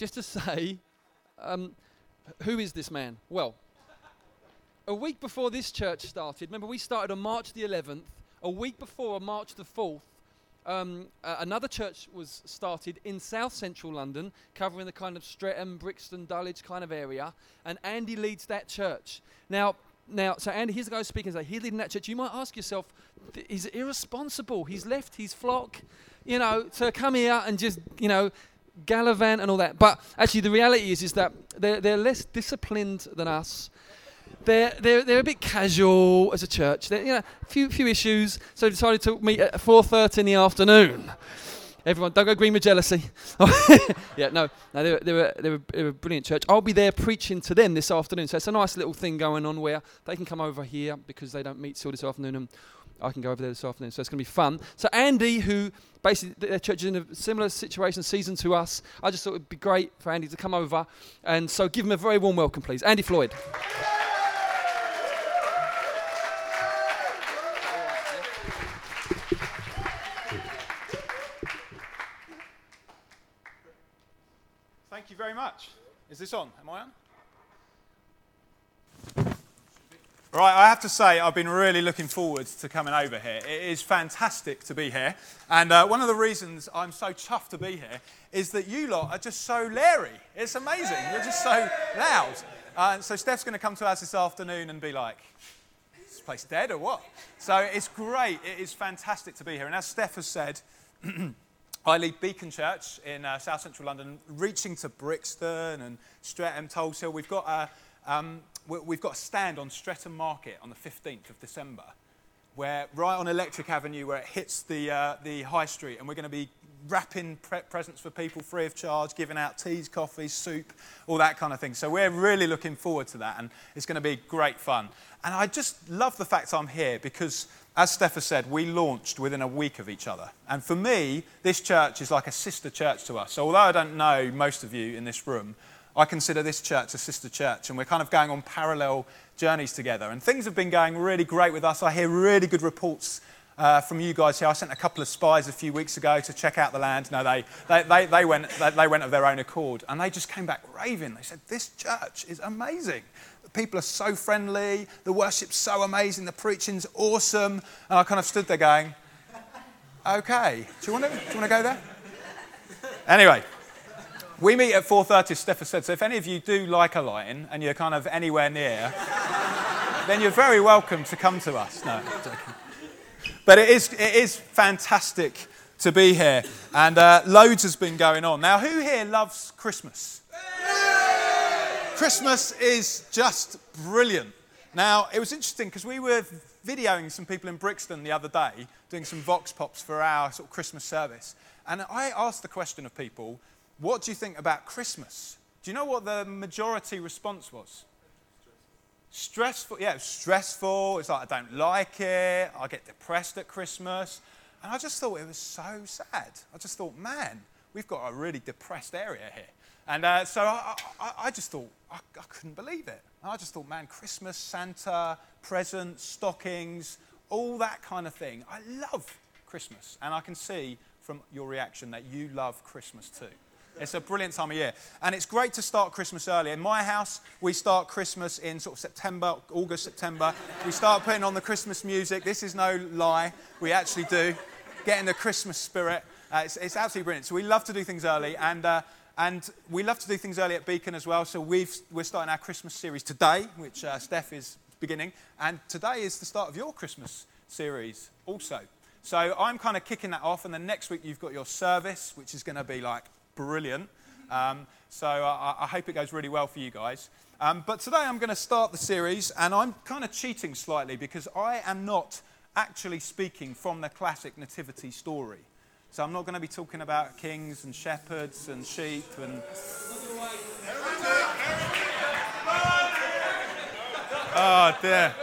just to say, um, who is this man? Well, a week before this church started, remember we started on March the 11th. A week before, on March the 4th, um, uh, another church was started in south central London, covering the kind of Streatham, Brixton, Dulwich kind of area, and Andy leads that church. Now, now, so Andy, here's the guy speaking. So he's leading that church. You might ask yourself, th- he's irresponsible. He's left his flock, you know, to come here and just, you know, gallivant and all that. But actually, the reality is, is that they're, they're less disciplined than us. They're, they're, they're a bit casual as a church. They're, you know, a few, few issues. So they decided to meet at 4.30 in the afternoon. Everyone, don't go green with jealousy. yeah, no, no, they're, they're, a, they're, a, they're a brilliant church. I'll be there preaching to them this afternoon. So it's a nice little thing going on where they can come over here because they don't meet till this afternoon and I can go over there this afternoon. So it's going to be fun. So Andy, who basically their church is in a similar situation season to us, I just thought it would be great for Andy to come over. And so give him a very warm welcome, please. Andy Floyd. Thank you very much. Is this on? Am I on? Right, I have to say, I've been really looking forward to coming over here. It is fantastic to be here. And uh, one of the reasons I'm so chuffed to be here is that you lot are just so leery. It's amazing. You're just so loud. Uh, so Steph's going to come to us this afternoon and be like, is this place dead or what? So it's great. It is fantastic to be here. And as Steph has said, I lead Beacon Church in uh, South Central London, reaching to Brixton and Streatham, Tulse. We've got a, um, we've got a stand on Streatham Market on the 15th of December, where right on Electric Avenue, where it hits the, uh, the high street, and we're going to be wrapping pre- presents for people free of charge, giving out teas, coffees, soup, all that kind of thing. So we're really looking forward to that, and it's going to be great fun. And I just love the fact I'm here because, as Steph has said, we launched within a week of each other. And for me, this church is like a sister church to us. So although I don't know most of you in this room, I consider this church a sister church, and we're kind of going on parallel journeys together. And things have been going really great with us. I hear really good reports uh, from you guys here. I sent a couple of spies a few weeks ago to check out the land. No, they, they, they, they, went, they, they went of their own accord, and they just came back raving. They said, This church is amazing. The people are so friendly, the worship's so amazing, the preaching's awesome. And I kind of stood there going, Okay, do you want to, do you want to go there? Anyway. We meet at 4.30, as Steph has said, so if any of you do like a lion and you're kind of anywhere near, then you're very welcome to come to us. No, But it is, it is fantastic to be here, and uh, loads has been going on. Now, who here loves Christmas? Christmas is just brilliant. Now, it was interesting because we were videoing some people in Brixton the other day, doing some Vox Pops for our sort of Christmas service. And I asked the question of people, what do you think about Christmas? Do you know what the majority response was? Stressful. Yeah, stressful. It's like I don't like it. I get depressed at Christmas. And I just thought it was so sad. I just thought, man, we've got a really depressed area here. And uh, so I, I, I just thought, I, I couldn't believe it. And I just thought, man, Christmas, Santa, presents, stockings, all that kind of thing. I love Christmas. And I can see from your reaction that you love Christmas too. It's a brilliant time of year. And it's great to start Christmas early. In my house, we start Christmas in sort of September, August, September. We start putting on the Christmas music. This is no lie. We actually do. Get in the Christmas spirit. Uh, it's, it's absolutely brilliant. So we love to do things early. And, uh, and we love to do things early at Beacon as well. So we've, we're starting our Christmas series today, which uh, Steph is beginning. And today is the start of your Christmas series also. So I'm kind of kicking that off. And then next week, you've got your service, which is going to be like brilliant. Um, so I, I, hope it goes really well for you guys. Um, but today I'm going to start the series, and I'm kind of cheating slightly because I am not actually speaking from the classic nativity story. So I'm not going to be talking about kings and shepherds and sheep and. Oh dear.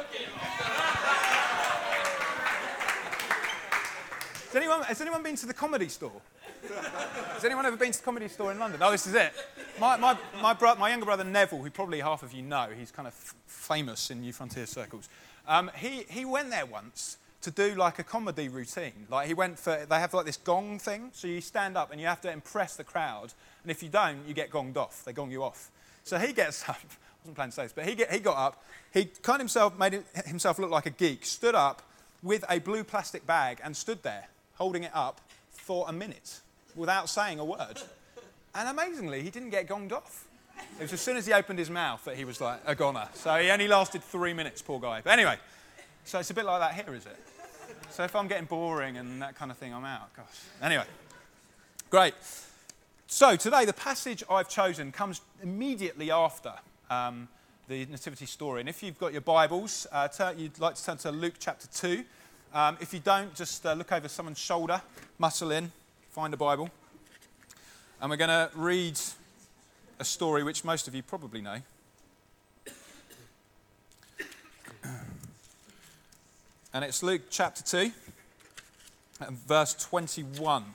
Has anyone, has anyone been to the comedy store? Has anyone ever been to the comedy store in London? Oh, this is it. My, my, my, bro- my younger brother Neville, who probably half of you know, he's kind of f- famous in New Frontier circles. Um, he, he went there once to do like a comedy routine. Like he went for, they have like this gong thing. So you stand up and you have to impress the crowd. And if you don't, you get gonged off. They gong you off. So he gets up. I wasn't planning to say this, but he, get, he got up. He kind of himself made himself look like a geek, stood up with a blue plastic bag and stood there holding it up for a minute without saying a word. And amazingly, he didn't get gonged off. It was as soon as he opened his mouth that he was like a goner. So he only lasted three minutes, poor guy. But anyway, so it's a bit like that here, is it? So if I'm getting boring and that kind of thing, I'm out. Gosh. Anyway, great. So today, the passage I've chosen comes immediately after um, the nativity story. And if you've got your Bibles, uh, turn, you'd like to turn to Luke chapter 2. Um, if you don't, just uh, look over someone's shoulder, muscle in, find a Bible. And we're going to read a story which most of you probably know. And it's Luke chapter 2, and verse 21.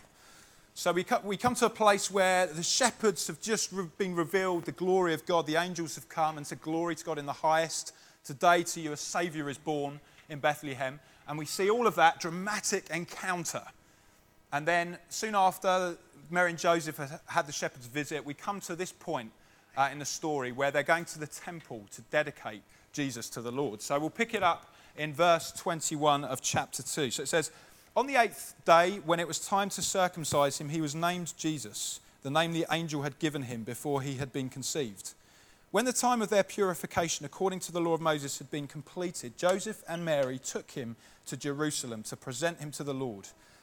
So we, we come to a place where the shepherds have just been revealed the glory of God. The angels have come and said, Glory to God in the highest. Today to you a Saviour is born in Bethlehem. And we see all of that dramatic encounter. And then soon after, Mary and Joseph had the shepherds visit, we come to this point uh, in the story where they're going to the temple to dedicate Jesus to the Lord. So we'll pick it up in verse 21 of chapter 2. So it says, On the eighth day, when it was time to circumcise him, he was named Jesus, the name the angel had given him before he had been conceived. When the time of their purification, according to the law of Moses, had been completed, Joseph and Mary took him to Jerusalem to present him to the Lord.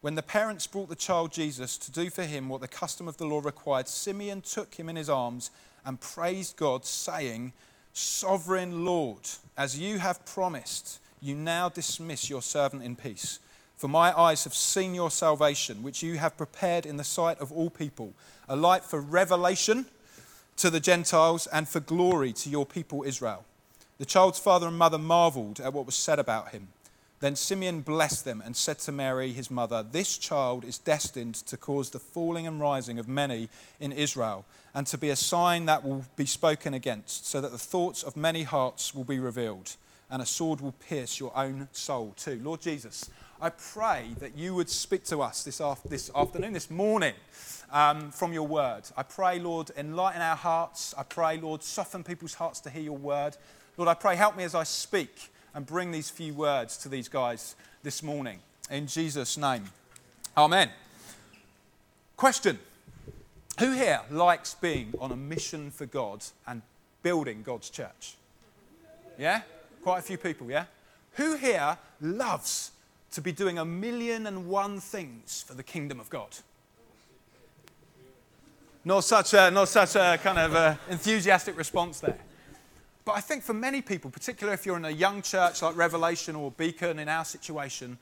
When the parents brought the child Jesus to do for him what the custom of the law required, Simeon took him in his arms and praised God, saying, Sovereign Lord, as you have promised, you now dismiss your servant in peace. For my eyes have seen your salvation, which you have prepared in the sight of all people, a light for revelation to the Gentiles and for glory to your people Israel. The child's father and mother marveled at what was said about him. Then Simeon blessed them and said to Mary, his mother, This child is destined to cause the falling and rising of many in Israel, and to be a sign that will be spoken against, so that the thoughts of many hearts will be revealed, and a sword will pierce your own soul too. Lord Jesus, I pray that you would speak to us this, after, this afternoon, this morning, um, from your word. I pray, Lord, enlighten our hearts. I pray, Lord, soften people's hearts to hear your word. Lord, I pray, help me as I speak and bring these few words to these guys this morning. In Jesus' name. Amen. Question Who here likes being on a mission for God and building God's church? Yeah? Quite a few people, yeah? Who here loves to be doing a million and one things for the kingdom of God? Not such a, not such a kind of uh, enthusiastic response there. But I think for many people, particularly if you're in a young church like Revelation or Beacon in our situation,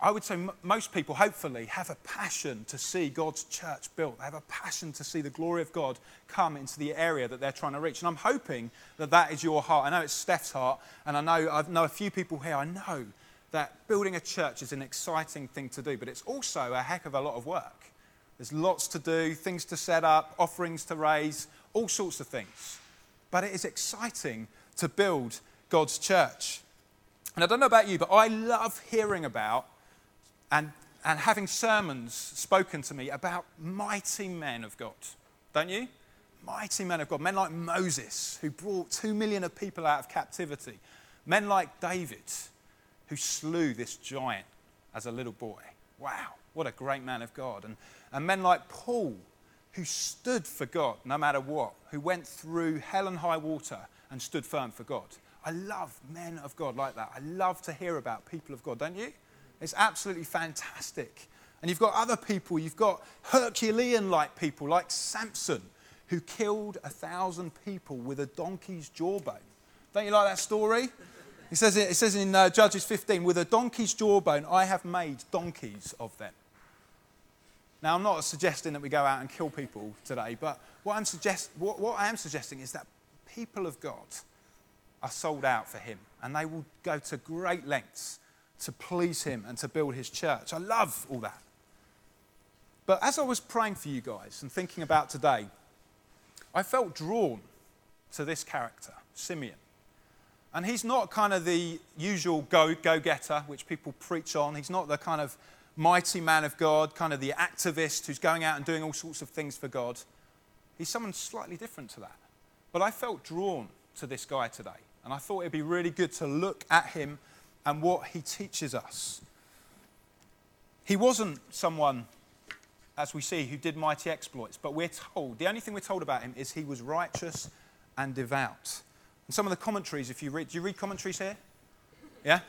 I would say m- most people, hopefully, have a passion to see God's church built. They have a passion to see the glory of God come into the area that they're trying to reach. And I'm hoping that that is your heart. I know it's Steph's heart, and I know I know a few people here. I know that building a church is an exciting thing to do, but it's also a heck of a lot of work. There's lots to do, things to set up, offerings to raise, all sorts of things but it is exciting to build God's church. And I don't know about you, but I love hearing about and, and having sermons spoken to me about mighty men of God. Don't you? Mighty men of God. Men like Moses, who brought two million of people out of captivity. Men like David, who slew this giant as a little boy. Wow, what a great man of God. And, and men like Paul, who stood for God no matter what, who went through hell and high water and stood firm for God. I love men of God like that. I love to hear about people of God, don't you? It's absolutely fantastic. And you've got other people, you've got Herculean like people like Samson, who killed a thousand people with a donkey's jawbone. Don't you like that story? He says, it says in uh, Judges 15, with a donkey's jawbone, I have made donkeys of them. Now, I'm not suggesting that we go out and kill people today, but what, I'm suggest- what, what I am suggesting is that people of God are sold out for Him, and they will go to great lengths to please Him and to build His church. I love all that. But as I was praying for you guys and thinking about today, I felt drawn to this character, Simeon. And he's not kind of the usual go getter, which people preach on. He's not the kind of mighty man of God, kind of the activist who's going out and doing all sorts of things for God. He's someone slightly different to that. But I felt drawn to this guy today. And I thought it'd be really good to look at him and what he teaches us. He wasn't someone, as we see, who did mighty exploits, but we're told, the only thing we're told about him is he was righteous and devout. And some of the commentaries, if you read, do you read commentaries here? Yeah?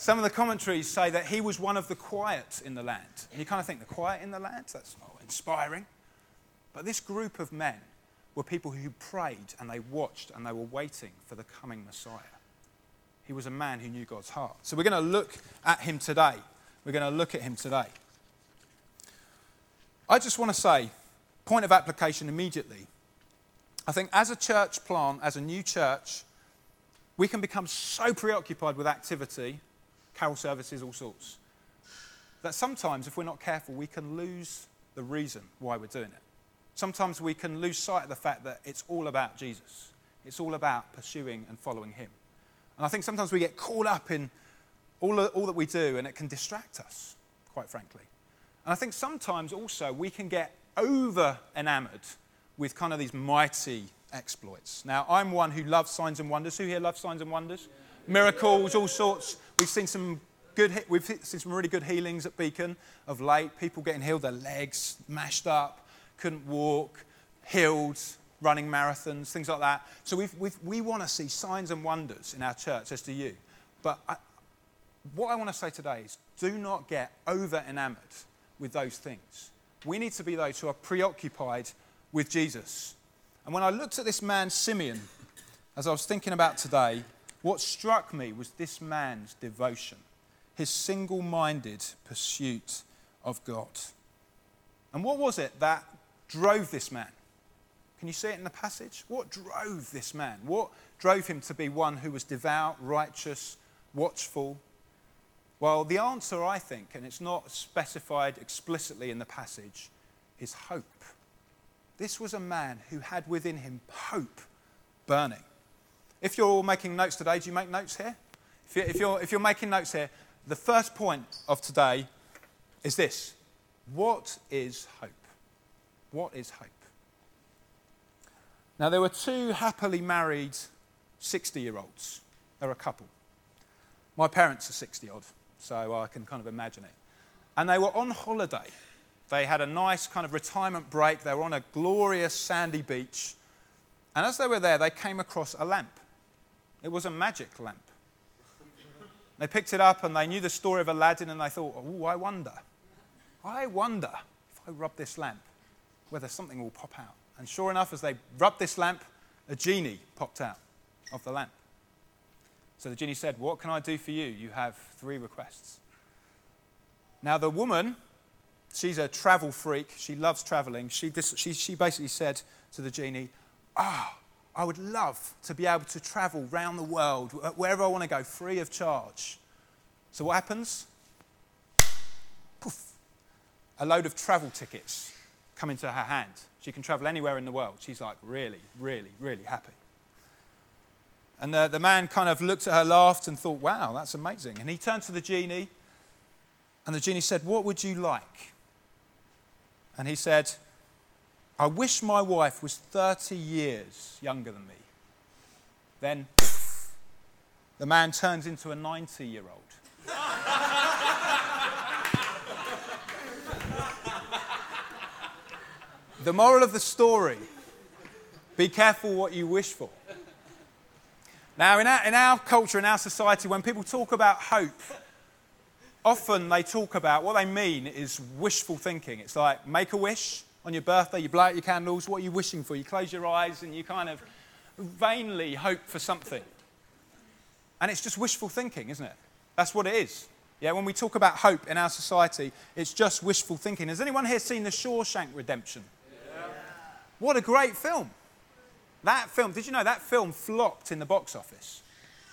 Some of the commentaries say that he was one of the quiet in the land. And you kind of think, the quiet in the land? That's oh, inspiring. But this group of men were people who prayed and they watched and they were waiting for the coming Messiah. He was a man who knew God's heart. So we're going to look at him today. We're going to look at him today. I just want to say, point of application immediately. I think as a church plant, as a new church, we can become so preoccupied with activity, carol services, all sorts, that sometimes, if we're not careful, we can lose the reason why we're doing it. Sometimes we can lose sight of the fact that it's all about Jesus. It's all about pursuing and following Him. And I think sometimes we get caught up in all, all that we do and it can distract us, quite frankly. And I think sometimes also we can get over enamored with kind of these mighty exploits. Now, I'm one who loves signs and wonders. Who here loves signs and wonders? Miracles, all sorts. We've seen some good, we've seen some really good healings at Beacon of late. People getting healed, their legs mashed up, couldn't walk, healed, running marathons, things like that. So we've, we've, we want to see signs and wonders in our church, as do you. But I, what I want to say today is do not get over enamored with those things. We need to be those who are preoccupied with Jesus. And when I looked at this man, Simeon, as I was thinking about today, what struck me was this man's devotion, his single minded pursuit of God. And what was it that drove this man? Can you see it in the passage? What drove this man? What drove him to be one who was devout, righteous, watchful? Well, the answer, I think, and it's not specified explicitly in the passage, is hope. This was a man who had within him hope burning. If you're all making notes today, do you make notes here? If you're, if you're, if you're making notes here, the first point of today is this What is hope? What is hope? Now, there were two happily married 60 year olds. They're a couple. My parents are 60 odd, so I can kind of imagine it. And they were on holiday. They had a nice kind of retirement break. They were on a glorious sandy beach. And as they were there, they came across a lamp. It was a magic lamp. They picked it up and they knew the story of Aladdin and they thought, oh, I wonder. I wonder if I rub this lamp, whether something will pop out. And sure enough, as they rubbed this lamp, a genie popped out of the lamp. So the genie said, What can I do for you? You have three requests. Now, the woman, she's a travel freak. She loves traveling. She, she, she basically said to the genie, Ah, oh, I would love to be able to travel around the world, wherever I want to go, free of charge. So what happens? Poof. A load of travel tickets come into her hand. She can travel anywhere in the world. She's like, really, really, really happy. And the, the man kind of looked at her, laughed, and thought, wow, that's amazing. And he turned to the genie, and the genie said, What would you like? And he said, I wish my wife was 30 years younger than me. Then the man turns into a 90 year old. the moral of the story be careful what you wish for. Now, in our, in our culture, in our society, when people talk about hope, often they talk about what they mean is wishful thinking. It's like make a wish, on your birthday, you blow out your candles. What are you wishing for? You close your eyes and you kind of vainly hope for something. And it's just wishful thinking, isn't it? That's what it is. Yeah, when we talk about hope in our society, it's just wishful thinking. Has anyone here seen The Shawshank Redemption? Yeah. What a great film. That film, did you know that film flopped in the box office?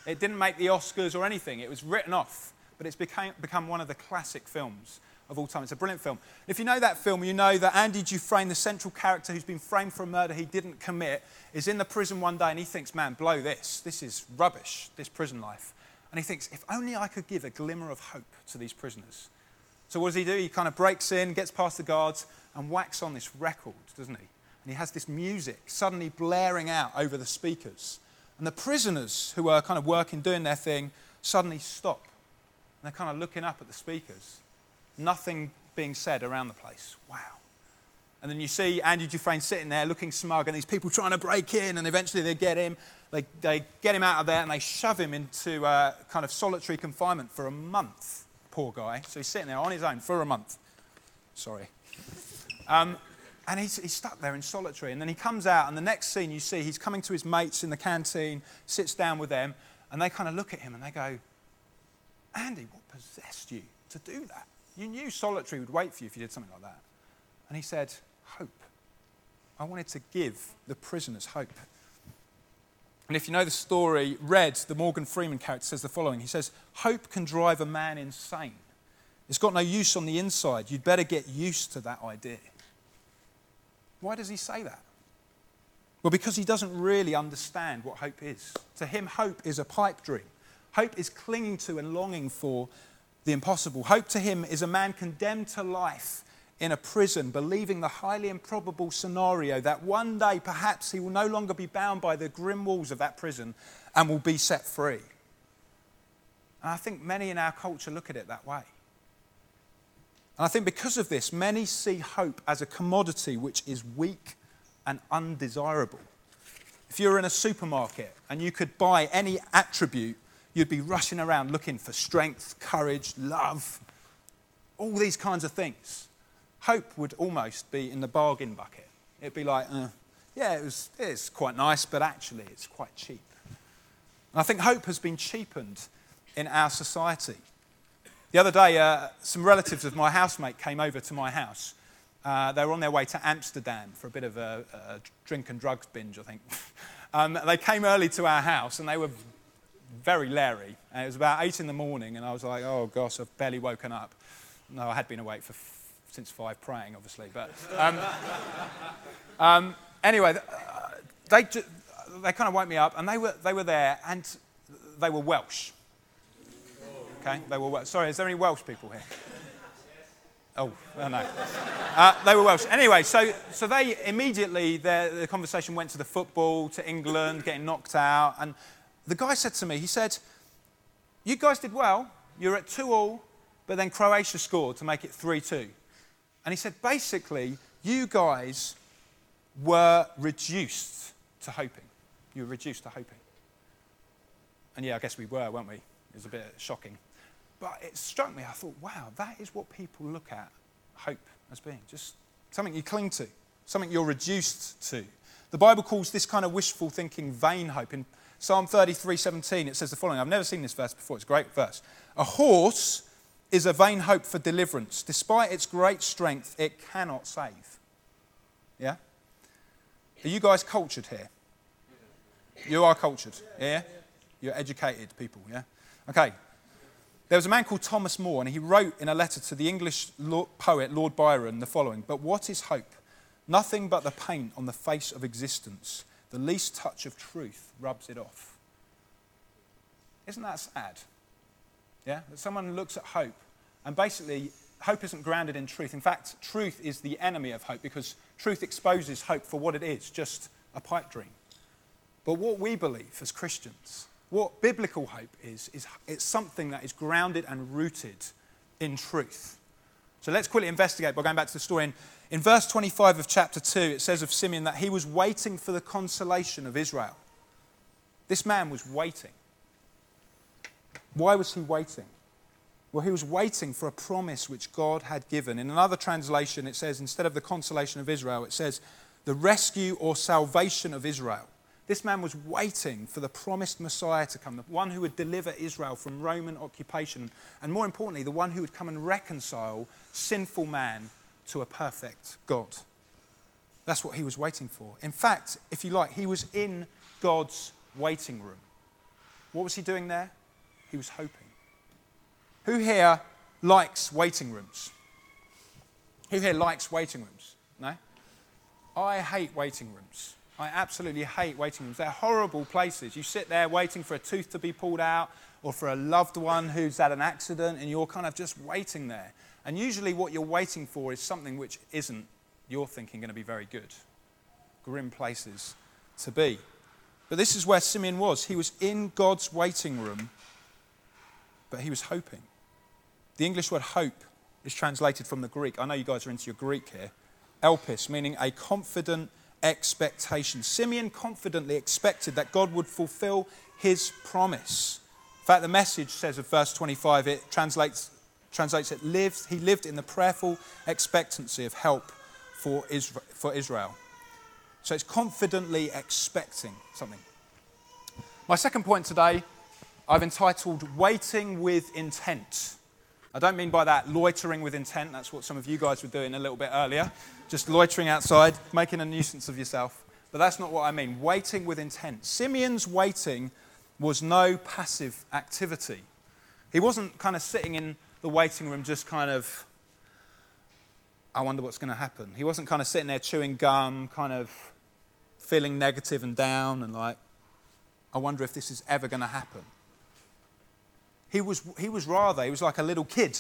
It didn't make the Oscars or anything, it was written off. But it's became, become one of the classic films of all time. It's a brilliant film. If you know that film, you know that Andy Dufresne, the central character who's been framed for a murder he didn't commit, is in the prison one day and he thinks, man, blow this. This is rubbish, this prison life. And he thinks, if only I could give a glimmer of hope to these prisoners. So what does he do? He kind of breaks in, gets past the guards, and whacks on this record, doesn't he? And he has this music suddenly blaring out over the speakers. And the prisoners who are kind of working, doing their thing, suddenly stop. And they're kind of looking up at the speakers. Nothing being said around the place. Wow. And then you see Andy Dufresne sitting there looking smug, and these people trying to break in, and eventually they get him. They, they get him out of there and they shove him into uh, kind of solitary confinement for a month. Poor guy. So he's sitting there on his own for a month. Sorry. Um, and he's, he's stuck there in solitary. And then he comes out, and the next scene you see, he's coming to his mates in the canteen, sits down with them, and they kind of look at him and they go, Andy, what possessed you to do that? You knew solitary would wait for you if you did something like that. And he said, Hope. I wanted to give the prisoners hope. And if you know the story, Red, the Morgan Freeman character, says the following He says, Hope can drive a man insane. It's got no use on the inside. You'd better get used to that idea. Why does he say that? Well, because he doesn't really understand what hope is. To him, hope is a pipe dream. Hope is clinging to and longing for the impossible. Hope to him is a man condemned to life in a prison, believing the highly improbable scenario that one day perhaps he will no longer be bound by the grim walls of that prison and will be set free. And I think many in our culture look at it that way. And I think because of this, many see hope as a commodity which is weak and undesirable. If you were in a supermarket and you could buy any attribute, you'd be rushing around looking for strength, courage, love, all these kinds of things hope would almost be in the bargain bucket. It'd be like, uh, yeah, it was, it's quite nice, but actually it's quite cheap. And I think hope has been cheapened in our society. The other day, uh, some relatives of my housemate came over to my house. Uh, they were on their way to Amsterdam for a bit of a, a drink and drugs binge, I think. um, they came early to our house and they were very leery. And it was about eight in the morning, and I was like, oh gosh, I've barely woken up. No, I had been awake for since five praying, obviously. But um, um, anyway, uh, they, they kind of woke me up, and they were, they were there, and they were Welsh. Okay, they were Welsh. Sorry, is there any Welsh people here? Oh, no. Uh, they were Welsh. Anyway, so, so they immediately, the conversation went to the football, to England, getting knocked out. And the guy said to me, he said, You guys did well. You're at 2 all, but then Croatia scored to make it 3 2. And he said, basically, you guys were reduced to hoping. You were reduced to hoping. And yeah, I guess we were, weren't we? It was a bit shocking. But it struck me, I thought, wow, that is what people look at hope as being just something you cling to, something you're reduced to. The Bible calls this kind of wishful thinking vain hope. In Psalm 33 17, it says the following I've never seen this verse before, it's a great verse. A horse is a vain hope for deliverance. Despite its great strength, it cannot save. Yeah? Are you guys cultured here? You are cultured, yeah? You're educated people, yeah? Okay. There was a man called Thomas Moore, and he wrote in a letter to the English poet Lord Byron the following But what is hope? Nothing but the paint on the face of existence. The least touch of truth rubs it off. Isn't that sad? Yeah? That someone looks at hope, and basically, hope isn't grounded in truth. In fact, truth is the enemy of hope because truth exposes hope for what it is just a pipe dream. But what we believe as Christians, what biblical hope is, is it's something that is grounded and rooted in truth. So let's quickly investigate by going back to the story. In, in verse 25 of chapter 2, it says of Simeon that he was waiting for the consolation of Israel. This man was waiting. Why was he waiting? Well, he was waiting for a promise which God had given. In another translation, it says, instead of the consolation of Israel, it says, the rescue or salvation of Israel. This man was waiting for the promised Messiah to come, the one who would deliver Israel from Roman occupation, and more importantly, the one who would come and reconcile sinful man to a perfect God. That's what he was waiting for. In fact, if you like, he was in God's waiting room. What was he doing there? He was hoping. Who here likes waiting rooms? Who here likes waiting rooms? No? I hate waiting rooms. I absolutely hate waiting rooms. They're horrible places. You sit there waiting for a tooth to be pulled out or for a loved one who's had an accident and you're kind of just waiting there. And usually, what you're waiting for is something which isn't, you're thinking, going to be very good. Grim places to be. But this is where Simeon was. He was in God's waiting room, but he was hoping. The English word hope is translated from the Greek. I know you guys are into your Greek here. Elpis, meaning a confident expectation. Simeon confidently expected that God would fulfill his promise. In fact, the message says of verse 25, it translates, translates it, lived, he lived in the prayerful expectancy of help for Israel. So it's confidently expecting something. My second point today, I've entitled Waiting with Intent. I don't mean by that loitering with intent. That's what some of you guys were doing a little bit earlier. Just loitering outside, making a nuisance of yourself. But that's not what I mean. Waiting with intent. Simeon's waiting was no passive activity. He wasn't kind of sitting in the waiting room just kind of, I wonder what's going to happen. He wasn't kind of sitting there chewing gum, kind of feeling negative and down and like, I wonder if this is ever going to happen. He was, he was rather, he was like a little kid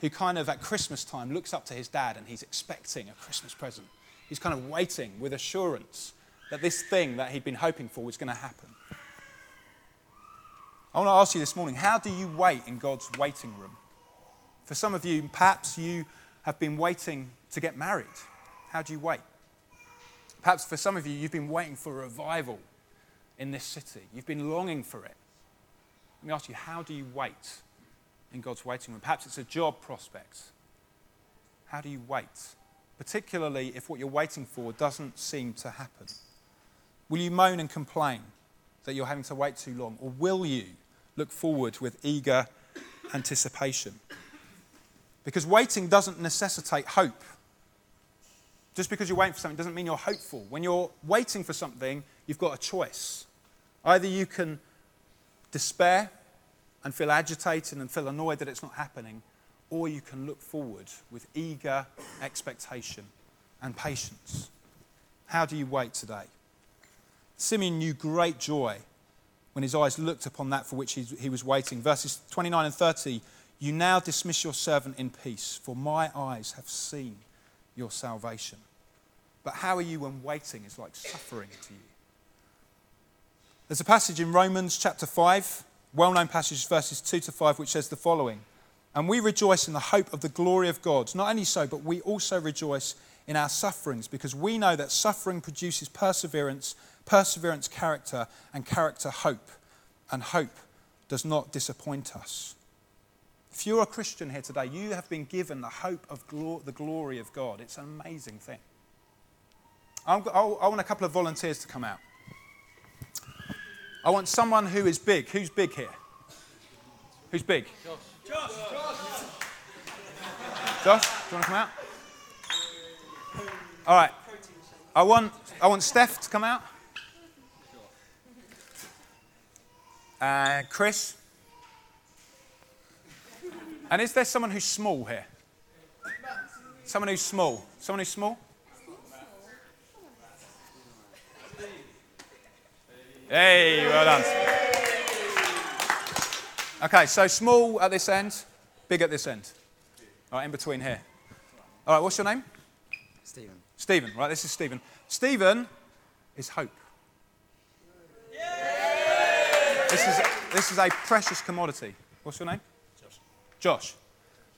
who kind of at Christmas time looks up to his dad and he's expecting a Christmas present. He's kind of waiting with assurance that this thing that he'd been hoping for was going to happen. I want to ask you this morning how do you wait in God's waiting room? For some of you, perhaps you have been waiting to get married. How do you wait? Perhaps for some of you, you've been waiting for a revival in this city. You've been longing for it. Let me ask you, how do you wait in God's waiting room? Perhaps it's a job prospect. How do you wait? Particularly if what you're waiting for doesn't seem to happen. Will you moan and complain that you're having to wait too long? Or will you look forward with eager anticipation? Because waiting doesn't necessitate hope. Just because you're waiting for something doesn't mean you're hopeful. When you're waiting for something, you've got a choice. Either you can despair and feel agitated and feel annoyed that it's not happening, or you can look forward with eager expectation and patience. How do you wait today? Simeon knew great joy when his eyes looked upon that for which he was waiting. Verses 29 and 30 You now dismiss your servant in peace, for my eyes have seen your salvation. But how are you when waiting is like suffering to you? There's a passage in Romans chapter 5, well known passage, verses 2 to 5, which says the following And we rejoice in the hope of the glory of God. Not only so, but we also rejoice in our sufferings, because we know that suffering produces perseverance, perseverance, character, and character, hope. And hope does not disappoint us. If you're a Christian here today, you have been given the hope of the glory of God. It's an amazing thing. i want a couple of volunteers to come out. I want someone who is big. Who's big here? Who's big? Josh. Josh. Josh. Josh, do you want to come out? All right. I want, I want Steph to come out. Uh, Chris. And is there someone who's small here? Someone who's small. Someone who's small? Hey, well done. Okay, so small at this end, big at this end. All right, in between here. All right, what's your name? Stephen. Stephen, right, this is Stephen. Stephen is hope. This is, this is a precious commodity. What's your name? Josh.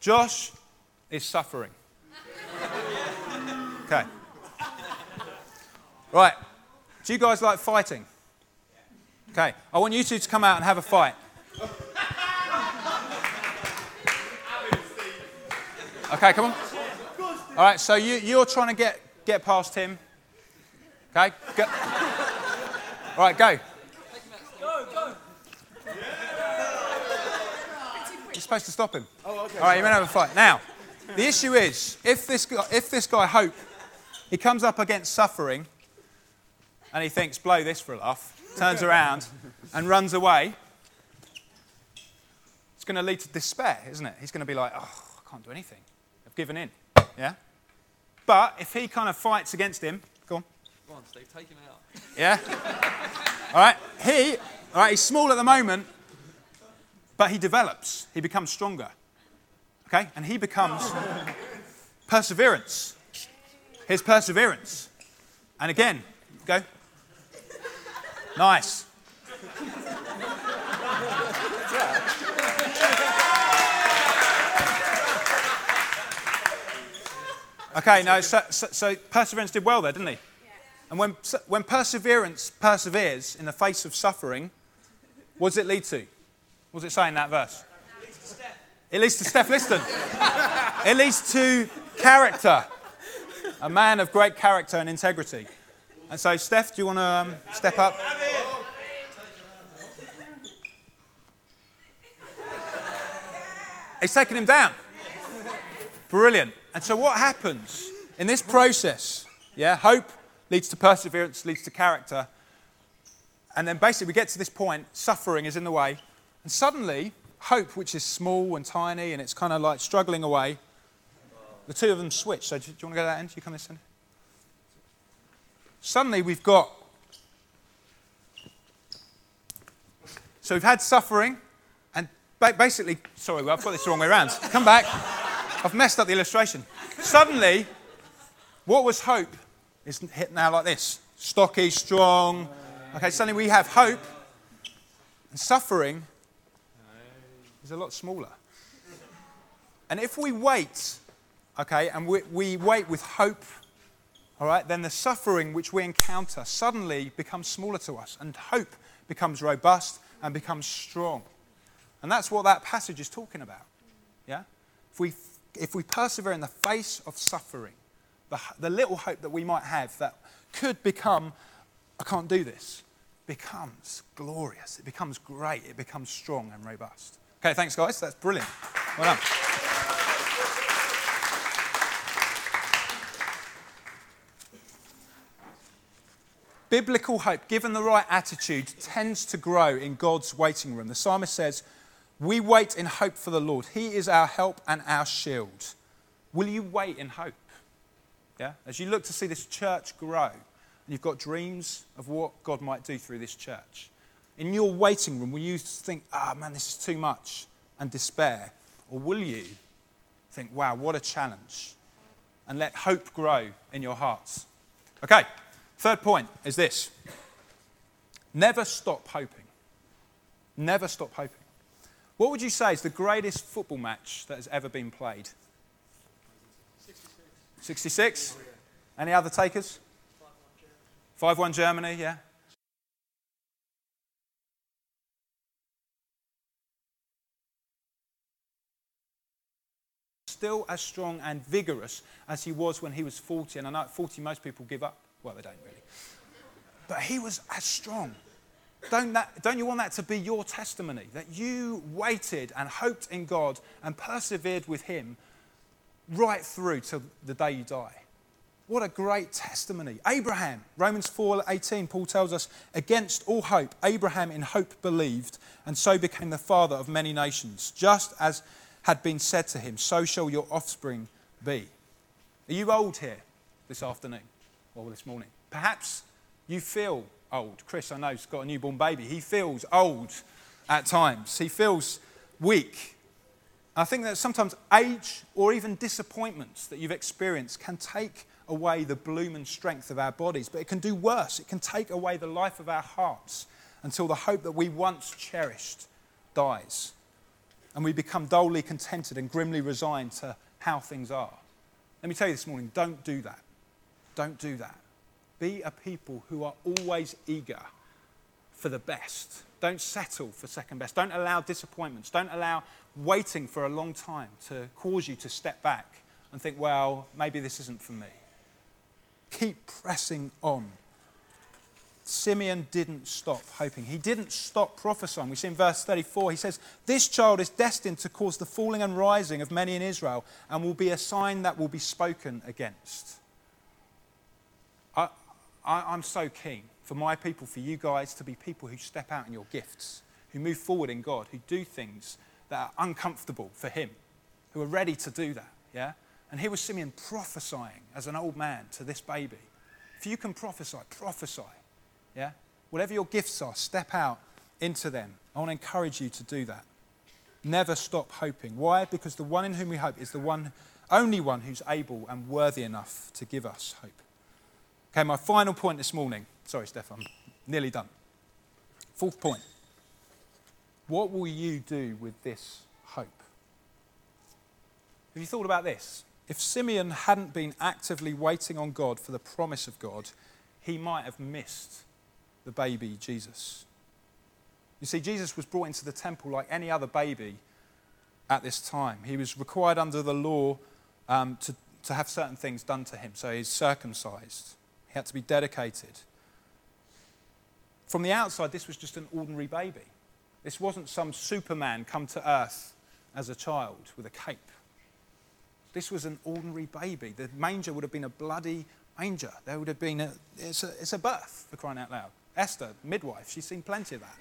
Josh. Is suffering. Okay. Right. Do you guys like fighting? Okay, I want you two to come out and have a fight. Okay, come on. All right, so you, you're trying to get, get past him. Okay? Go. Right, go. Go, go. You're supposed to stop him. Oh, okay. All right, you're going to have a fight. Now, the issue is if this guy, if this guy Hope, he comes up against suffering and he thinks, blow this for a laugh, turns around and runs away, it's going to lead to despair, isn't it? He's going to be like, oh, I can't do anything. I've given in. Yeah? But if he kind of fights against him, go on. Come on, Steve, take him out. Yeah? all right. He, all right, he's small at the moment, but he develops. He becomes stronger. Okay? And he becomes perseverance. His perseverance. And again, go. Nice. Okay, no, so, so, so Perseverance did well there, didn't he? And when, when perseverance perseveres in the face of suffering, what does it lead to? What does it say in that verse? It leads to Steph Liston. it leads to character. A man of great character and integrity. And so, Steph, do you want to um, step up? He's taken him down. Brilliant. And so, what happens in this process? Yeah, hope leads to perseverance, leads to character. And then basically, we get to this point, suffering is in the way. And suddenly, hope, which is small and tiny and it's kind of like struggling away, the two of them switch. So, do you want to go to that end? You come this end? Suddenly, we've got. So, we've had suffering, and basically, sorry, I've got this the wrong way around. Come back. I've messed up the illustration. Suddenly, what was hope is hit now like this stocky, strong. Okay, suddenly we have hope, and suffering is a lot smaller. And if we wait, okay, and we, we wait with hope, all right, then the suffering which we encounter suddenly becomes smaller to us, and hope becomes robust and becomes strong. And that's what that passage is talking about. Yeah? If we, if we persevere in the face of suffering, the, the little hope that we might have that could become, I can't do this, becomes glorious. It becomes great. It becomes strong and robust. Okay, thanks, guys. That's brilliant. Well done. Biblical hope, given the right attitude, tends to grow in God's waiting room. The psalmist says, We wait in hope for the Lord. He is our help and our shield. Will you wait in hope? Yeah? As you look to see this church grow, and you've got dreams of what God might do through this church, in your waiting room, will you think, ah, oh, man, this is too much, and despair? Or will you think, wow, what a challenge, and let hope grow in your hearts? Okay, third point is this never stop hoping. Never stop hoping. What would you say is the greatest football match that has ever been played? 66? Any other takers? 5 1 Germany, yeah. Still as strong and vigorous as he was when he was 40. And I know at 40 most people give up. Well, they don't really. But he was as strong. Don't, that, don't you want that to be your testimony? That you waited and hoped in God and persevered with him right through to the day you die. What a great testimony. Abraham, Romans 4:18, Paul tells us, against all hope, Abraham in hope believed, and so became the father of many nations, just as had been said to him, so shall your offspring be. Are you old here this afternoon or this morning? Perhaps you feel old. Chris, I know, has got a newborn baby. He feels old at times. He feels weak. I think that sometimes age or even disappointments that you've experienced can take away the bloom and strength of our bodies, but it can do worse. It can take away the life of our hearts until the hope that we once cherished dies. And we become dully contented and grimly resigned to how things are. Let me tell you this morning don't do that. Don't do that. Be a people who are always eager for the best. Don't settle for second best. Don't allow disappointments. Don't allow waiting for a long time to cause you to step back and think, well, maybe this isn't for me. Keep pressing on. Simeon didn't stop hoping. He didn't stop prophesying. We see in verse 34, he says, This child is destined to cause the falling and rising of many in Israel and will be a sign that will be spoken against. I, I, am so keen for my people, for you guys to be people who step out in your gifts, who move forward in God, who do things that are uncomfortable for Him, who are ready to do that. Yeah? And here was Simeon prophesying as an old man to this baby. If you can prophesy, prophesy. Yeah? Whatever your gifts are, step out into them. I want to encourage you to do that. Never stop hoping. Why? Because the one in whom we hope is the one, only one who's able and worthy enough to give us hope. Okay, my final point this morning. Sorry, Stefan, nearly done. Fourth point. What will you do with this hope? Have you thought about this? If Simeon hadn't been actively waiting on God for the promise of God, he might have missed the baby Jesus. You see, Jesus was brought into the temple like any other baby at this time. He was required under the law um, to, to have certain things done to him. So he's circumcised, he had to be dedicated. From the outside, this was just an ordinary baby. This wasn't some Superman come to earth as a child with a cape. This was an ordinary baby. The manger would have been a bloody manger. There would have been a, it's a, it's a birth, for crying out loud. Esther, midwife, she's seen plenty of that.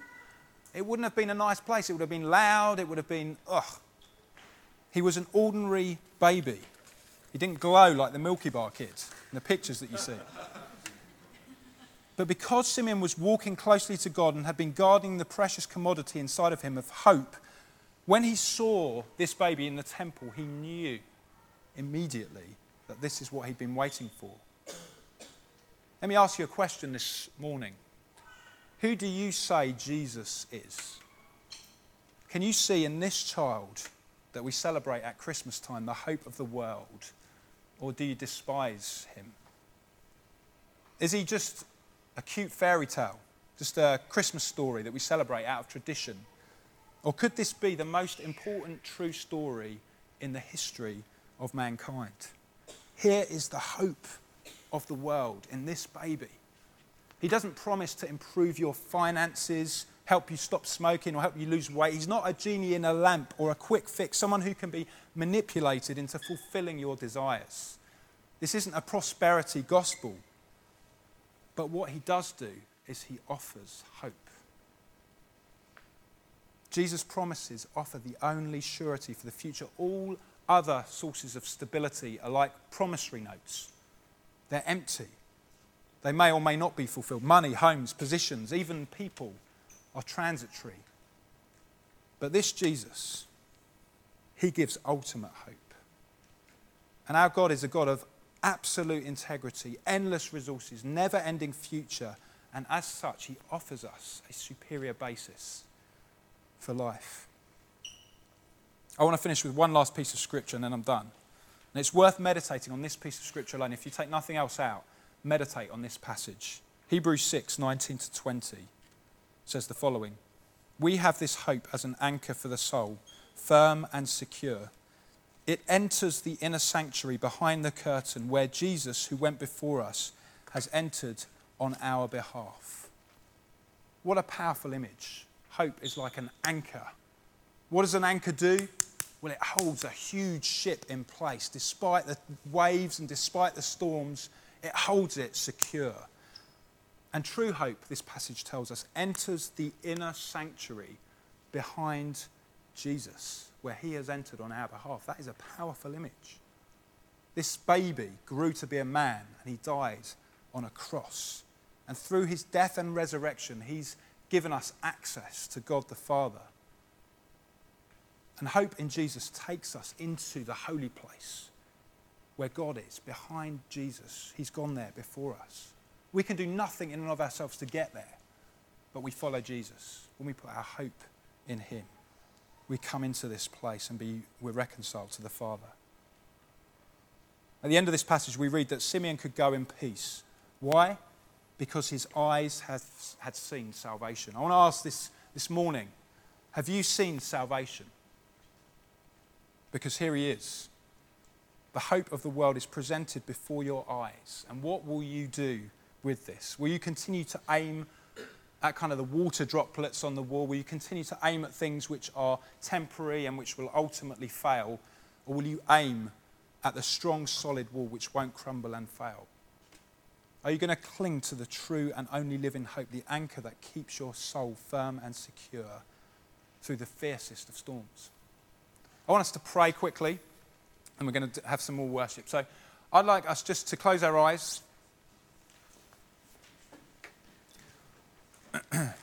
It wouldn't have been a nice place. It would have been loud. It would have been, ugh. He was an ordinary baby. He didn't glow like the Milky Bar kids in the pictures that you see. But because Simeon was walking closely to God and had been guarding the precious commodity inside of him of hope, when he saw this baby in the temple, he knew immediately that this is what he'd been waiting for. Let me ask you a question this morning. Who do you say Jesus is? Can you see in this child that we celebrate at Christmas time the hope of the world? Or do you despise him? Is he just a cute fairy tale, just a Christmas story that we celebrate out of tradition? Or could this be the most important true story in the history of mankind? Here is the hope of the world in this baby. He doesn't promise to improve your finances, help you stop smoking, or help you lose weight. He's not a genie in a lamp or a quick fix, someone who can be manipulated into fulfilling your desires. This isn't a prosperity gospel. But what he does do is he offers hope. Jesus' promises offer the only surety for the future. All other sources of stability are like promissory notes, they're empty. They may or may not be fulfilled. Money, homes, positions, even people are transitory. But this Jesus, he gives ultimate hope. And our God is a God of absolute integrity, endless resources, never ending future. And as such, he offers us a superior basis for life. I want to finish with one last piece of scripture and then I'm done. And it's worth meditating on this piece of scripture alone. If you take nothing else out, meditate on this passage. Hebrews 6 19 to 20 says the following We have this hope as an anchor for the soul, firm and secure. It enters the inner sanctuary behind the curtain where Jesus, who went before us, has entered on our behalf. What a powerful image. Hope is like an anchor. What does an anchor do? Well, it holds a huge ship in place. Despite the waves and despite the storms, it holds it secure. And true hope, this passage tells us, enters the inner sanctuary behind Jesus, where he has entered on our behalf. That is a powerful image. This baby grew to be a man and he died on a cross. And through his death and resurrection, he's given us access to God the Father. And hope in Jesus takes us into the holy place where God is, behind Jesus. He's gone there before us. We can do nothing in and of ourselves to get there, but we follow Jesus. When we put our hope in Him, we come into this place and be, we're reconciled to the Father. At the end of this passage, we read that Simeon could go in peace. Why? Because his eyes had, had seen salvation. I want to ask this this morning have you seen salvation? Because here he is. The hope of the world is presented before your eyes. And what will you do with this? Will you continue to aim at kind of the water droplets on the wall? Will you continue to aim at things which are temporary and which will ultimately fail? Or will you aim at the strong, solid wall which won't crumble and fail? Are you going to cling to the true and only living hope, the anchor that keeps your soul firm and secure through the fiercest of storms? I want us to pray quickly, and we're going to have some more worship. So I'd like us just to close our eyes. and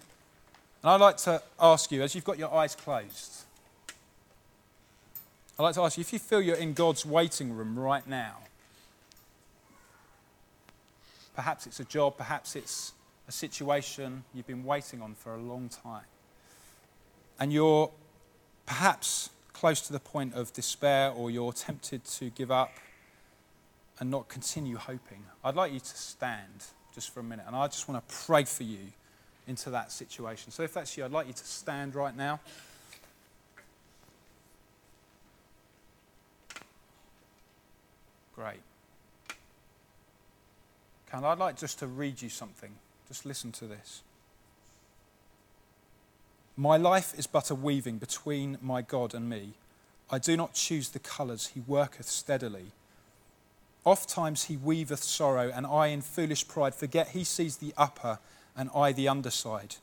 I'd like to ask you, as you've got your eyes closed, I'd like to ask you if you feel you're in God's waiting room right now. Perhaps it's a job, perhaps it's a situation you've been waiting on for a long time. And you're perhaps close to the point of despair or you're tempted to give up and not continue hoping. I'd like you to stand just for a minute and I just want to pray for you into that situation. So if that's you, I'd like you to stand right now. Great. And I'd like just to read you something. Just listen to this. My life is but a weaving between my God and me. I do not choose the colours, he worketh steadily. Oft times he weaveth sorrow, and I in foolish pride forget he sees the upper and I the underside.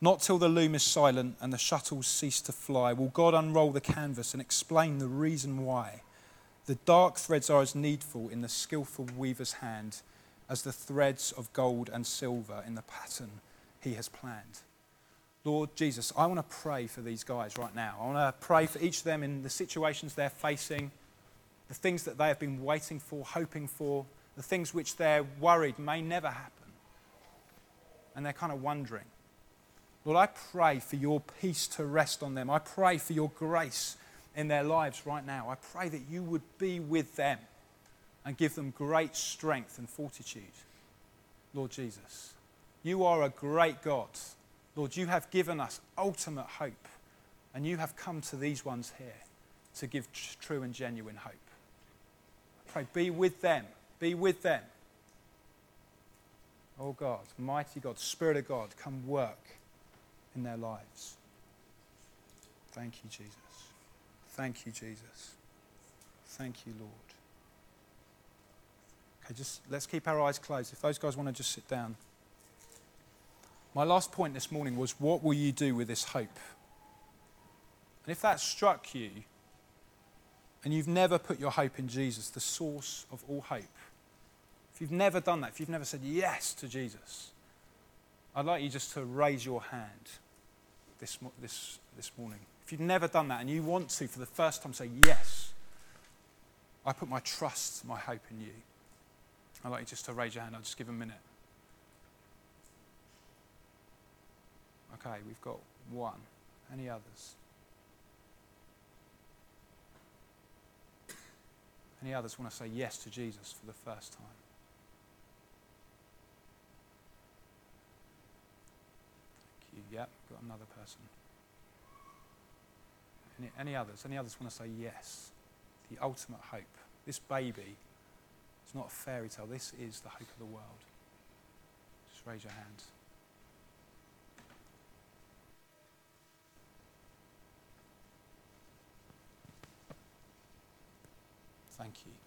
Not till the loom is silent and the shuttles cease to fly will God unroll the canvas and explain the reason why. The dark threads are as needful in the skilful weaver's hand as the threads of gold and silver in the pattern he has planned. Lord Jesus, I want to pray for these guys right now. I want to pray for each of them in the situations they're facing, the things that they have been waiting for, hoping for, the things which they're worried may never happen. And they're kind of wondering. Lord, I pray for your peace to rest on them. I pray for your grace in their lives right now. I pray that you would be with them and give them great strength and fortitude. Lord Jesus, you are a great God. Lord, you have given us ultimate hope, and you have come to these ones here to give true and genuine hope. I pray, be with them. Be with them. Oh God, mighty God, Spirit of God, come work in their lives. Thank you, Jesus. Thank you, Jesus. Thank you, Lord. Okay, just let's keep our eyes closed. If those guys want to just sit down. My last point this morning was what will you do with this hope? And if that struck you, and you've never put your hope in Jesus, the source of all hope, if you've never done that, if you've never said yes to Jesus, I'd like you just to raise your hand this, this, this morning. If you've never done that and you want to, for the first time, say, Yes, I put my trust, my hope in you. I'd like you just to raise your hand. I'll just give a minute. Okay, we've got one. Any others? Any others want to say yes to Jesus for the first time? Thank you. Yep, got another person. Any, any others? Any others want to say yes? The ultimate hope. This baby it's not a fairy tale. This is the hope of the world. Just raise your hands. Thank you.